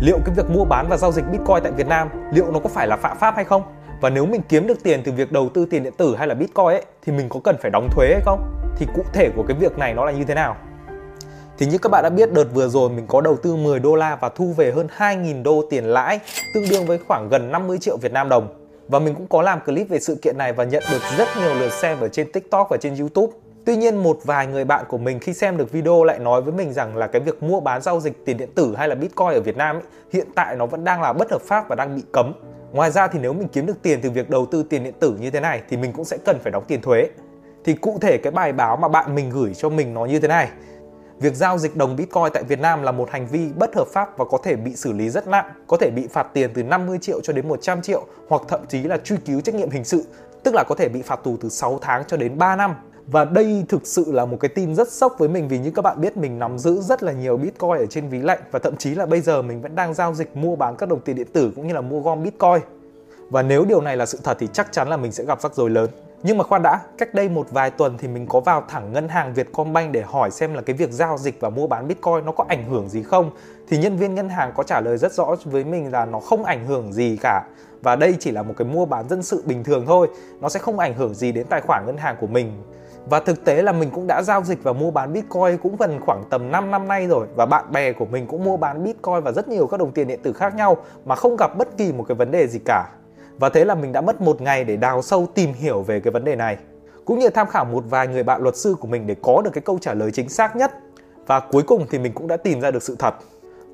liệu cái việc mua bán và giao dịch Bitcoin tại Việt Nam, liệu nó có phải là phạm pháp hay không? Và nếu mình kiếm được tiền từ việc đầu tư tiền điện tử hay là Bitcoin ấy, thì mình có cần phải đóng thuế hay không? Thì cụ thể của cái việc này nó là như thế nào? Thì như các bạn đã biết, đợt vừa rồi mình có đầu tư 10 đô la và thu về hơn 2.000 đô tiền lãi, tương đương với khoảng gần 50 triệu Việt Nam đồng. Và mình cũng có làm clip về sự kiện này và nhận được rất nhiều lượt xem ở trên TikTok và trên YouTube. Tuy nhiên một vài người bạn của mình khi xem được video lại nói với mình rằng là cái việc mua bán giao dịch tiền điện tử hay là Bitcoin ở Việt Nam ấy, hiện tại nó vẫn đang là bất hợp pháp và đang bị cấm. Ngoài ra thì nếu mình kiếm được tiền từ việc đầu tư tiền điện tử như thế này thì mình cũng sẽ cần phải đóng tiền thuế. Thì cụ thể cái bài báo mà bạn mình gửi cho mình nó như thế này. Việc giao dịch đồng Bitcoin tại Việt Nam là một hành vi bất hợp pháp và có thể bị xử lý rất nặng, có thể bị phạt tiền từ 50 triệu cho đến 100 triệu hoặc thậm chí là truy cứu trách nhiệm hình sự, tức là có thể bị phạt tù từ 6 tháng cho đến 3 năm. Và đây thực sự là một cái tin rất sốc với mình vì như các bạn biết mình nắm giữ rất là nhiều Bitcoin ở trên ví lạnh và thậm chí là bây giờ mình vẫn đang giao dịch mua bán các đồng tiền điện tử cũng như là mua gom Bitcoin. Và nếu điều này là sự thật thì chắc chắn là mình sẽ gặp rắc rối lớn. Nhưng mà khoan đã, cách đây một vài tuần thì mình có vào thẳng ngân hàng Vietcombank để hỏi xem là cái việc giao dịch và mua bán Bitcoin nó có ảnh hưởng gì không. Thì nhân viên ngân hàng có trả lời rất rõ với mình là nó không ảnh hưởng gì cả. Và đây chỉ là một cái mua bán dân sự bình thường thôi, nó sẽ không ảnh hưởng gì đến tài khoản ngân hàng của mình. Và thực tế là mình cũng đã giao dịch và mua bán Bitcoin cũng gần khoảng tầm 5 năm nay rồi và bạn bè của mình cũng mua bán Bitcoin và rất nhiều các đồng tiền điện tử khác nhau mà không gặp bất kỳ một cái vấn đề gì cả. Và thế là mình đã mất một ngày để đào sâu tìm hiểu về cái vấn đề này cũng như tham khảo một vài người bạn luật sư của mình để có được cái câu trả lời chính xác nhất. Và cuối cùng thì mình cũng đã tìm ra được sự thật.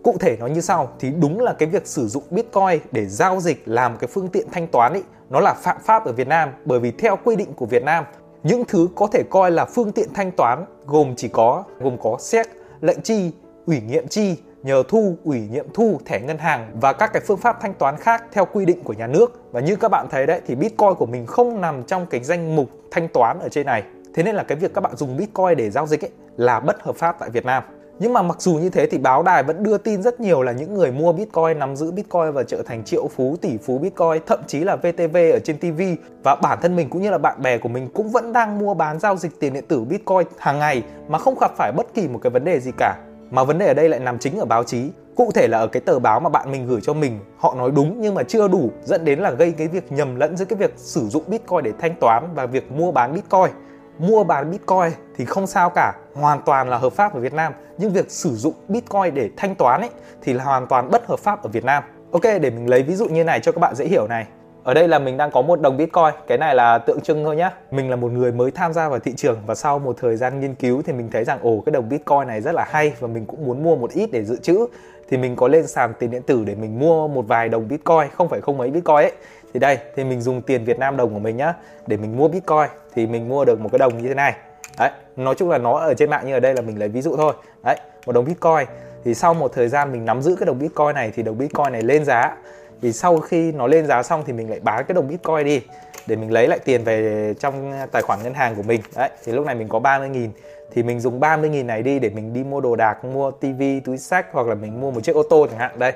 Cụ thể nó như sau, thì đúng là cái việc sử dụng Bitcoin để giao dịch làm cái phương tiện thanh toán ấy nó là phạm pháp ở Việt Nam bởi vì theo quy định của Việt Nam những thứ có thể coi là phương tiện thanh toán gồm chỉ có gồm có xét, lệnh chi, ủy nhiệm chi, nhờ thu, ủy nhiệm thu, thẻ ngân hàng và các cái phương pháp thanh toán khác theo quy định của nhà nước. Và như các bạn thấy đấy thì Bitcoin của mình không nằm trong cái danh mục thanh toán ở trên này. Thế nên là cái việc các bạn dùng Bitcoin để giao dịch ấy là bất hợp pháp tại Việt Nam. Nhưng mà mặc dù như thế thì báo đài vẫn đưa tin rất nhiều là những người mua Bitcoin nắm giữ Bitcoin và trở thành triệu phú tỷ phú Bitcoin, thậm chí là VTV ở trên TV và bản thân mình cũng như là bạn bè của mình cũng vẫn đang mua bán giao dịch tiền điện tử Bitcoin hàng ngày mà không gặp phải bất kỳ một cái vấn đề gì cả. Mà vấn đề ở đây lại nằm chính ở báo chí. Cụ thể là ở cái tờ báo mà bạn mình gửi cho mình, họ nói đúng nhưng mà chưa đủ, dẫn đến là gây cái việc nhầm lẫn giữa cái việc sử dụng Bitcoin để thanh toán và việc mua bán Bitcoin mua bán Bitcoin thì không sao cả, hoàn toàn là hợp pháp ở Việt Nam. Nhưng việc sử dụng Bitcoin để thanh toán ấy thì là hoàn toàn bất hợp pháp ở Việt Nam. Ok, để mình lấy ví dụ như này cho các bạn dễ hiểu này. Ở đây là mình đang có một đồng Bitcoin, cái này là tượng trưng thôi nhá. Mình là một người mới tham gia vào thị trường và sau một thời gian nghiên cứu thì mình thấy rằng ồ cái đồng Bitcoin này rất là hay và mình cũng muốn mua một ít để dự trữ. Thì mình có lên sàn tiền điện tử để mình mua một vài đồng Bitcoin, không phải không mấy Bitcoin ấy thì đây thì mình dùng tiền Việt Nam đồng của mình nhá để mình mua Bitcoin thì mình mua được một cái đồng như thế này đấy, nói chung là nó ở trên mạng như ở đây là mình lấy ví dụ thôi. Đấy, một đồng Bitcoin. Thì sau một thời gian mình nắm giữ cái đồng Bitcoin này thì đồng Bitcoin này lên giá. Thì sau khi nó lên giá xong thì mình lại bán cái đồng Bitcoin đi, để mình lấy lại tiền về trong tài khoản ngân hàng của mình. Đấy, thì lúc này mình có 30 nghìn. Thì mình dùng 30 nghìn này đi để mình đi mua đồ đạc, mua tivi túi sách hoặc là mình mua một chiếc ô tô chẳng hạn. Đây,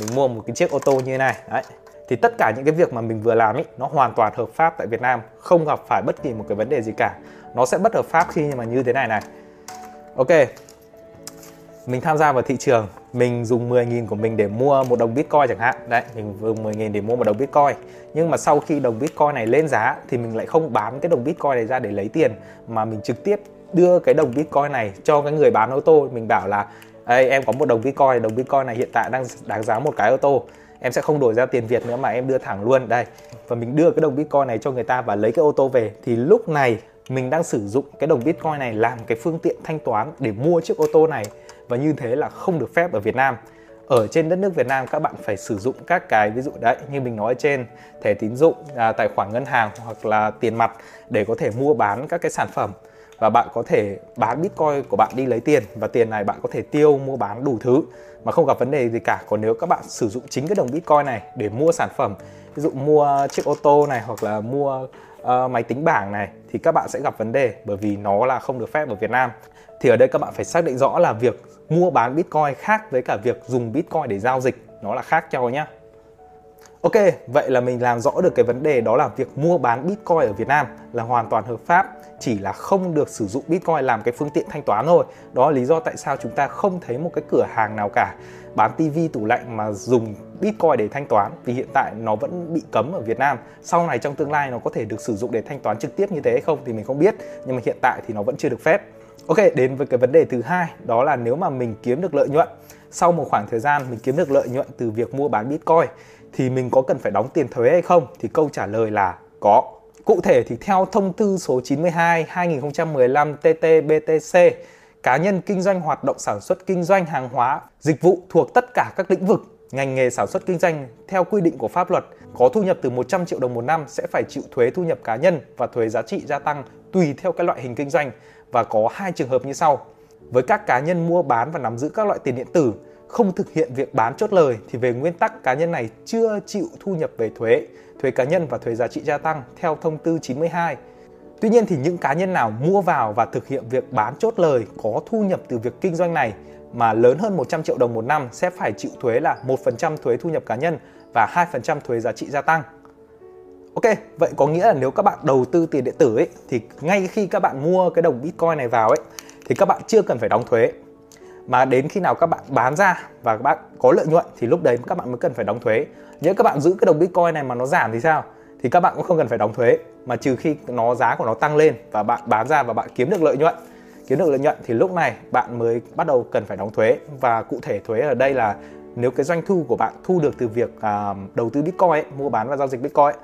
mình mua một cái chiếc ô tô như thế này. Đấy thì tất cả những cái việc mà mình vừa làm ấy nó hoàn toàn hợp pháp tại Việt Nam không gặp phải bất kỳ một cái vấn đề gì cả. Nó sẽ bất hợp pháp khi mà như thế này này. Ok mình tham gia vào thị trường mình dùng 10.000 của mình để mua một đồng Bitcoin chẳng hạn. Đấy mình dùng 10.000 để mua một đồng Bitcoin. Nhưng mà sau khi đồng Bitcoin này lên giá thì mình lại không bán cái đồng Bitcoin này ra để lấy tiền mà mình trực tiếp đưa cái đồng Bitcoin này cho cái người bán ô tô. Mình bảo là Ê, em có một đồng Bitcoin đồng Bitcoin này hiện tại đang đáng giá một cái ô tô em sẽ không đổi ra tiền Việt nữa mà em đưa thẳng luôn. Đây và mình đưa cái đồng Bitcoin này cho người ta và lấy cái ô tô về. Thì lúc này mình đang sử dụng cái đồng Bitcoin này làm cái phương tiện thanh toán để mua chiếc ô tô này. Và như thế là không được phép ở Việt Nam. Ở trên đất nước Việt Nam các bạn phải sử dụng các cái ví dụ đấy như mình nói trên thẻ tín dụng à, tài khoản ngân hàng hoặc là tiền mặt để có thể mua bán các cái sản phẩm. Và bạn có thể bán bitcoin của bạn đi lấy tiền và tiền này bạn có thể tiêu mua bán đủ thứ mà không gặp vấn đề gì cả. Còn nếu các bạn sử dụng chính cái đồng bitcoin này để mua sản phẩm ví dụ mua chiếc ô tô này hoặc là mua uh, máy tính bảng này thì các bạn sẽ gặp vấn đề bởi vì nó là không được phép ở Việt Nam. Thì ở đây các bạn phải xác định rõ là việc mua bán bitcoin khác với cả việc dùng bitcoin để giao dịch nó là khác nhau nhé Ok, vậy là mình làm rõ được cái vấn đề đó là việc mua bán Bitcoin ở Việt Nam là hoàn toàn hợp pháp chỉ là không được sử dụng Bitcoin làm cái phương tiện thanh toán thôi. Đó là lý do tại sao chúng ta không thấy một cái cửa hàng nào cả bán tivi tủ lạnh mà dùng Bitcoin để thanh toán vì hiện tại nó vẫn bị cấm ở Việt Nam. Sau này trong tương lai nó có thể được sử dụng để thanh toán trực tiếp như thế hay không thì mình không biết, nhưng mà hiện tại thì nó vẫn chưa được phép. Ok, đến với cái vấn đề thứ hai, đó là nếu mà mình kiếm được lợi nhuận sau một khoảng thời gian mình kiếm được lợi nhuận từ việc mua bán Bitcoin thì mình có cần phải đóng tiền thuế hay không? Thì câu trả lời là có. Cụ thể thì theo thông tư số 92 2015 TT-BTC, cá nhân kinh doanh hoạt động sản xuất kinh doanh hàng hóa, dịch vụ thuộc tất cả các lĩnh vực, ngành nghề sản xuất kinh doanh theo quy định của pháp luật có thu nhập từ 100 triệu đồng một năm sẽ phải chịu thuế thu nhập cá nhân và thuế giá trị gia tăng tùy theo cái loại hình kinh doanh và có hai trường hợp như sau. Với các cá nhân mua bán và nắm giữ các loại tiền điện tử không thực hiện việc bán chốt lời thì về nguyên tắc cá nhân này chưa chịu thu nhập về thuế, thuế cá nhân và thuế giá trị gia tăng theo thông tư 92. Tuy nhiên thì những cá nhân nào mua vào và thực hiện việc bán chốt lời có thu nhập từ việc kinh doanh này mà lớn hơn 100 triệu đồng một năm sẽ phải chịu thuế là 1% thuế thu nhập cá nhân và 2% thuế giá trị gia tăng. Ok, vậy có nghĩa là nếu các bạn đầu tư tiền điện tử ấy thì ngay khi các bạn mua cái đồng Bitcoin này vào ấy thì các bạn chưa cần phải đóng thuế mà đến khi nào các bạn bán ra và các bạn có lợi nhuận thì lúc đấy các bạn mới cần phải đóng thuế. Nếu các bạn giữ cái đồng bitcoin này mà nó giảm thì sao? Thì các bạn cũng không cần phải đóng thuế mà trừ khi nó giá của nó tăng lên và bạn bán ra và bạn kiếm được lợi nhuận. Kiếm được lợi nhuận thì lúc này bạn mới bắt đầu cần phải đóng thuế. Và cụ thể thuế ở đây là nếu cái doanh thu của bạn thu được từ việc uh, đầu tư bitcoin ấy, mua bán và giao dịch bitcoin ấy,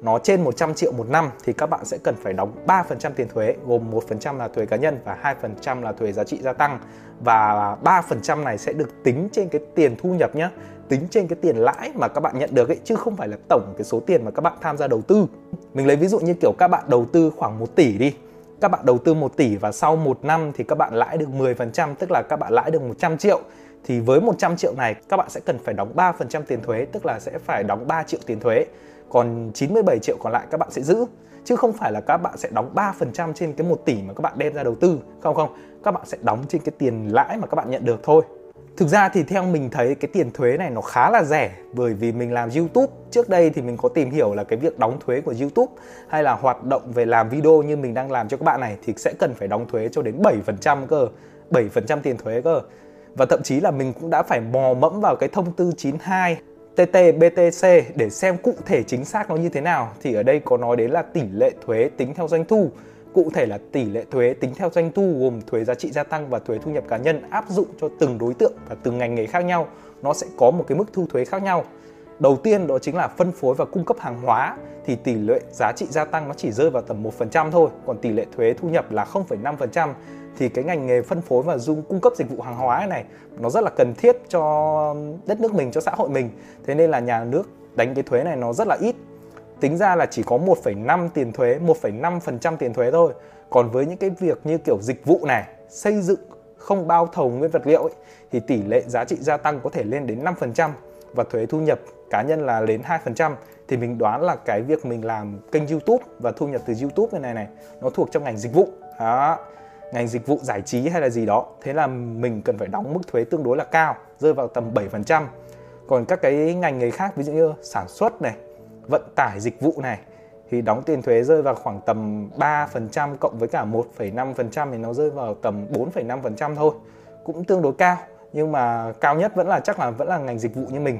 nó trên 100 triệu một năm thì các bạn sẽ cần phải đóng 3% tiền thuế, gồm 1% là thuế cá nhân và 2% là thuế giá trị gia tăng. Và 3% này sẽ được tính trên cái tiền thu nhập nhé tính trên cái tiền lãi mà các bạn nhận được ấy, chứ không phải là tổng cái số tiền mà các bạn tham gia đầu tư. Mình lấy ví dụ như kiểu các bạn đầu tư khoảng 1 tỷ đi, các bạn đầu tư 1 tỷ và sau 1 năm thì các bạn lãi được 10% tức là các bạn lãi được 100 triệu. Thì với 100 triệu này, các bạn sẽ cần phải đóng 3% tiền thuế, tức là sẽ phải đóng 3 triệu tiền thuế còn 97 triệu còn lại các bạn sẽ giữ. Chứ không phải là các bạn sẽ đóng 3% trên cái 1 tỷ mà các bạn đem ra đầu tư. Không không các bạn sẽ đóng trên cái tiền lãi mà các bạn nhận được thôi. Thực ra thì theo mình thấy cái tiền thuế này nó khá là rẻ bởi vì mình làm YouTube. Trước đây thì mình có tìm hiểu là cái việc đóng thuế của YouTube hay là hoạt động về làm video như mình đang làm cho các bạn này thì sẽ cần phải đóng thuế cho đến 7% cơ, 7% tiền thuế cơ. Và thậm chí là mình cũng đã phải mò mẫm vào cái thông tư 92 TTBTC để xem cụ thể chính xác nó như thế nào. Thì ở đây có nói đến là tỷ lệ thuế tính theo doanh thu. Cụ thể là tỷ lệ thuế tính theo doanh thu gồm thuế giá trị gia tăng và thuế thu nhập cá nhân áp dụng cho từng đối tượng và từng ngành nghề khác nhau. Nó sẽ có một cái mức thu thuế khác nhau đầu tiên đó chính là phân phối và cung cấp hàng hóa thì tỷ lệ giá trị gia tăng nó chỉ rơi vào tầm 1% thôi còn tỷ lệ thuế thu nhập là 0,5% thì cái ngành nghề phân phối và dung cung cấp dịch vụ hàng hóa này nó rất là cần thiết cho đất nước mình cho xã hội mình. Thế nên là nhà nước đánh cái thuế này nó rất là ít. Tính ra là chỉ có 1,5 tiền thuế 1,5% tiền thuế thôi. Còn với những cái việc như kiểu dịch vụ này xây dựng không bao thầu nguyên vật liệu ấy, thì tỷ lệ giá trị gia tăng có thể lên đến 5% và thuế thu nhập cá nhân là đến 2% thì mình đoán là cái việc mình làm kênh YouTube và thu nhập từ YouTube này này này nó thuộc trong ngành dịch vụ. Đó ngành dịch vụ giải trí hay là gì đó. Thế là mình cần phải đóng mức thuế tương đối là cao rơi vào tầm 7% còn các cái ngành nghề khác ví dụ như sản xuất này vận tải dịch vụ này thì đóng tiền thuế rơi vào khoảng tầm 3% cộng với cả 1,5% thì nó rơi vào tầm 4,5% thôi cũng tương đối cao nhưng mà cao nhất vẫn là, chắc là vẫn là ngành dịch vụ như mình.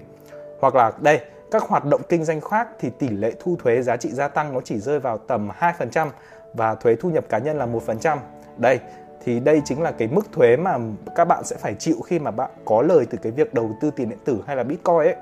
Hoặc là đây, các hoạt động kinh doanh khác thì tỷ lệ thu thuế giá trị gia tăng nó chỉ rơi vào tầm 2% và thuế thu nhập cá nhân là 1% đây, thì đây chính là cái mức thuế mà các bạn sẽ phải chịu khi mà bạn có lời từ cái việc đầu tư tiền điện tử hay là bitcoin ấy.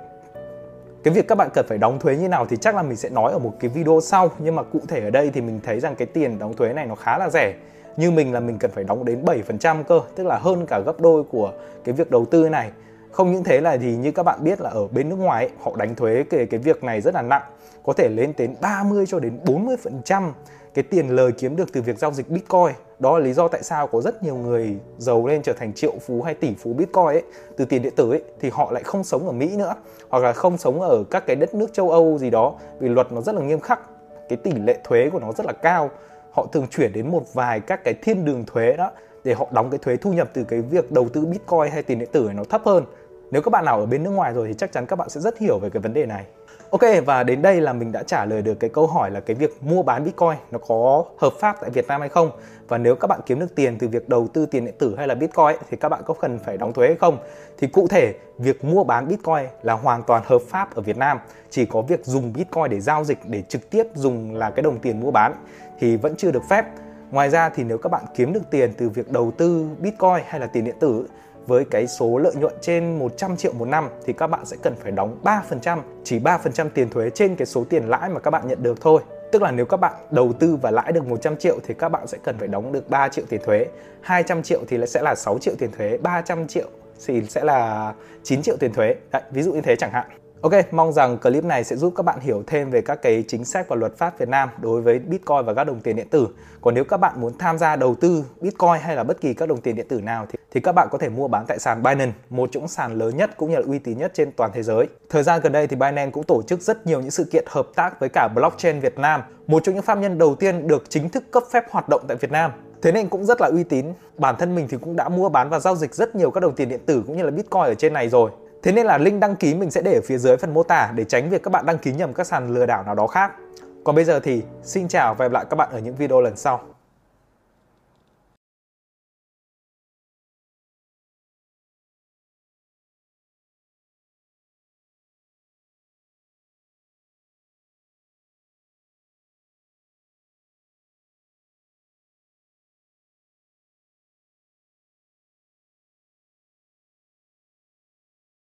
Cái việc các bạn cần phải đóng thuế như nào thì chắc là mình sẽ nói ở một cái video sau. Nhưng mà cụ thể ở đây thì mình thấy rằng cái tiền đóng thuế này nó khá là rẻ như mình là mình cần phải đóng đến 7% cơ tức là hơn cả gấp đôi của cái việc đầu tư này không những thế là thì như các bạn biết là ở bên nước ngoài ấy, họ đánh thuế cái cái việc này rất là nặng có thể lên đến 30 cho đến 40% cái tiền lời kiếm được từ việc giao dịch Bitcoin. Đó là lý do tại sao có rất nhiều người giàu lên trở thành triệu phú hay tỷ phú Bitcoin ấy từ tiền điện tử ấy thì họ lại không sống ở Mỹ nữa hoặc là không sống ở các cái đất nước châu Âu gì đó vì luật nó rất là nghiêm khắc. Cái tỷ lệ thuế của nó rất là cao. Họ thường chuyển đến một vài các cái thiên đường thuế đó để họ đóng cái thuế thu nhập từ cái việc đầu tư Bitcoin hay tiền điện tử này nó thấp hơn. Nếu các bạn nào ở bên nước ngoài rồi thì chắc chắn các bạn sẽ rất hiểu về cái vấn đề này. Ok và đến đây là mình đã trả lời được cái câu hỏi là cái việc mua bán Bitcoin nó có hợp pháp tại Việt Nam hay không và nếu các bạn kiếm được tiền từ việc đầu tư tiền điện tử hay là Bitcoin ấy, thì các bạn có cần phải đóng thuế hay không? Thì cụ thể việc mua bán Bitcoin là hoàn toàn hợp pháp ở Việt Nam, chỉ có việc dùng Bitcoin để giao dịch để trực tiếp dùng là cái đồng tiền mua bán thì vẫn chưa được phép. Ngoài ra thì nếu các bạn kiếm được tiền từ việc đầu tư Bitcoin hay là tiền điện tử với cái số lợi nhuận trên 100 triệu một năm thì các bạn sẽ cần phải đóng 3%, chỉ 3% tiền thuế trên cái số tiền lãi mà các bạn nhận được thôi. Tức là nếu các bạn đầu tư và lãi được 100 triệu thì các bạn sẽ cần phải đóng được 3 triệu tiền thuế, 200 triệu thì sẽ là 6 triệu tiền thuế, 300 triệu thì sẽ là 9 triệu tiền thuế. Đấy, ví dụ như thế chẳng hạn. Ok, mong rằng clip này sẽ giúp các bạn hiểu thêm về các cái chính sách và luật pháp Việt Nam đối với Bitcoin và các đồng tiền điện tử. Còn nếu các bạn muốn tham gia đầu tư Bitcoin hay là bất kỳ các đồng tiền điện tử nào thì, thì các bạn có thể mua bán tại sàn Binance, một trong sàn lớn nhất cũng như là uy tín nhất trên toàn thế giới. Thời gian gần đây thì Binance cũng tổ chức rất nhiều những sự kiện hợp tác với cả blockchain Việt Nam, một trong những pháp nhân đầu tiên được chính thức cấp phép hoạt động tại Việt Nam thế nên cũng rất là uy tín bản thân mình thì cũng đã mua bán và giao dịch rất nhiều các đồng tiền điện tử cũng như là bitcoin ở trên này rồi Thế nên là link đăng ký mình sẽ để ở phía dưới phần mô tả để tránh việc các bạn đăng ký nhầm các sàn lừa đảo nào đó khác. Còn bây giờ thì xin chào và hẹn gặp lại các bạn ở những video lần sau.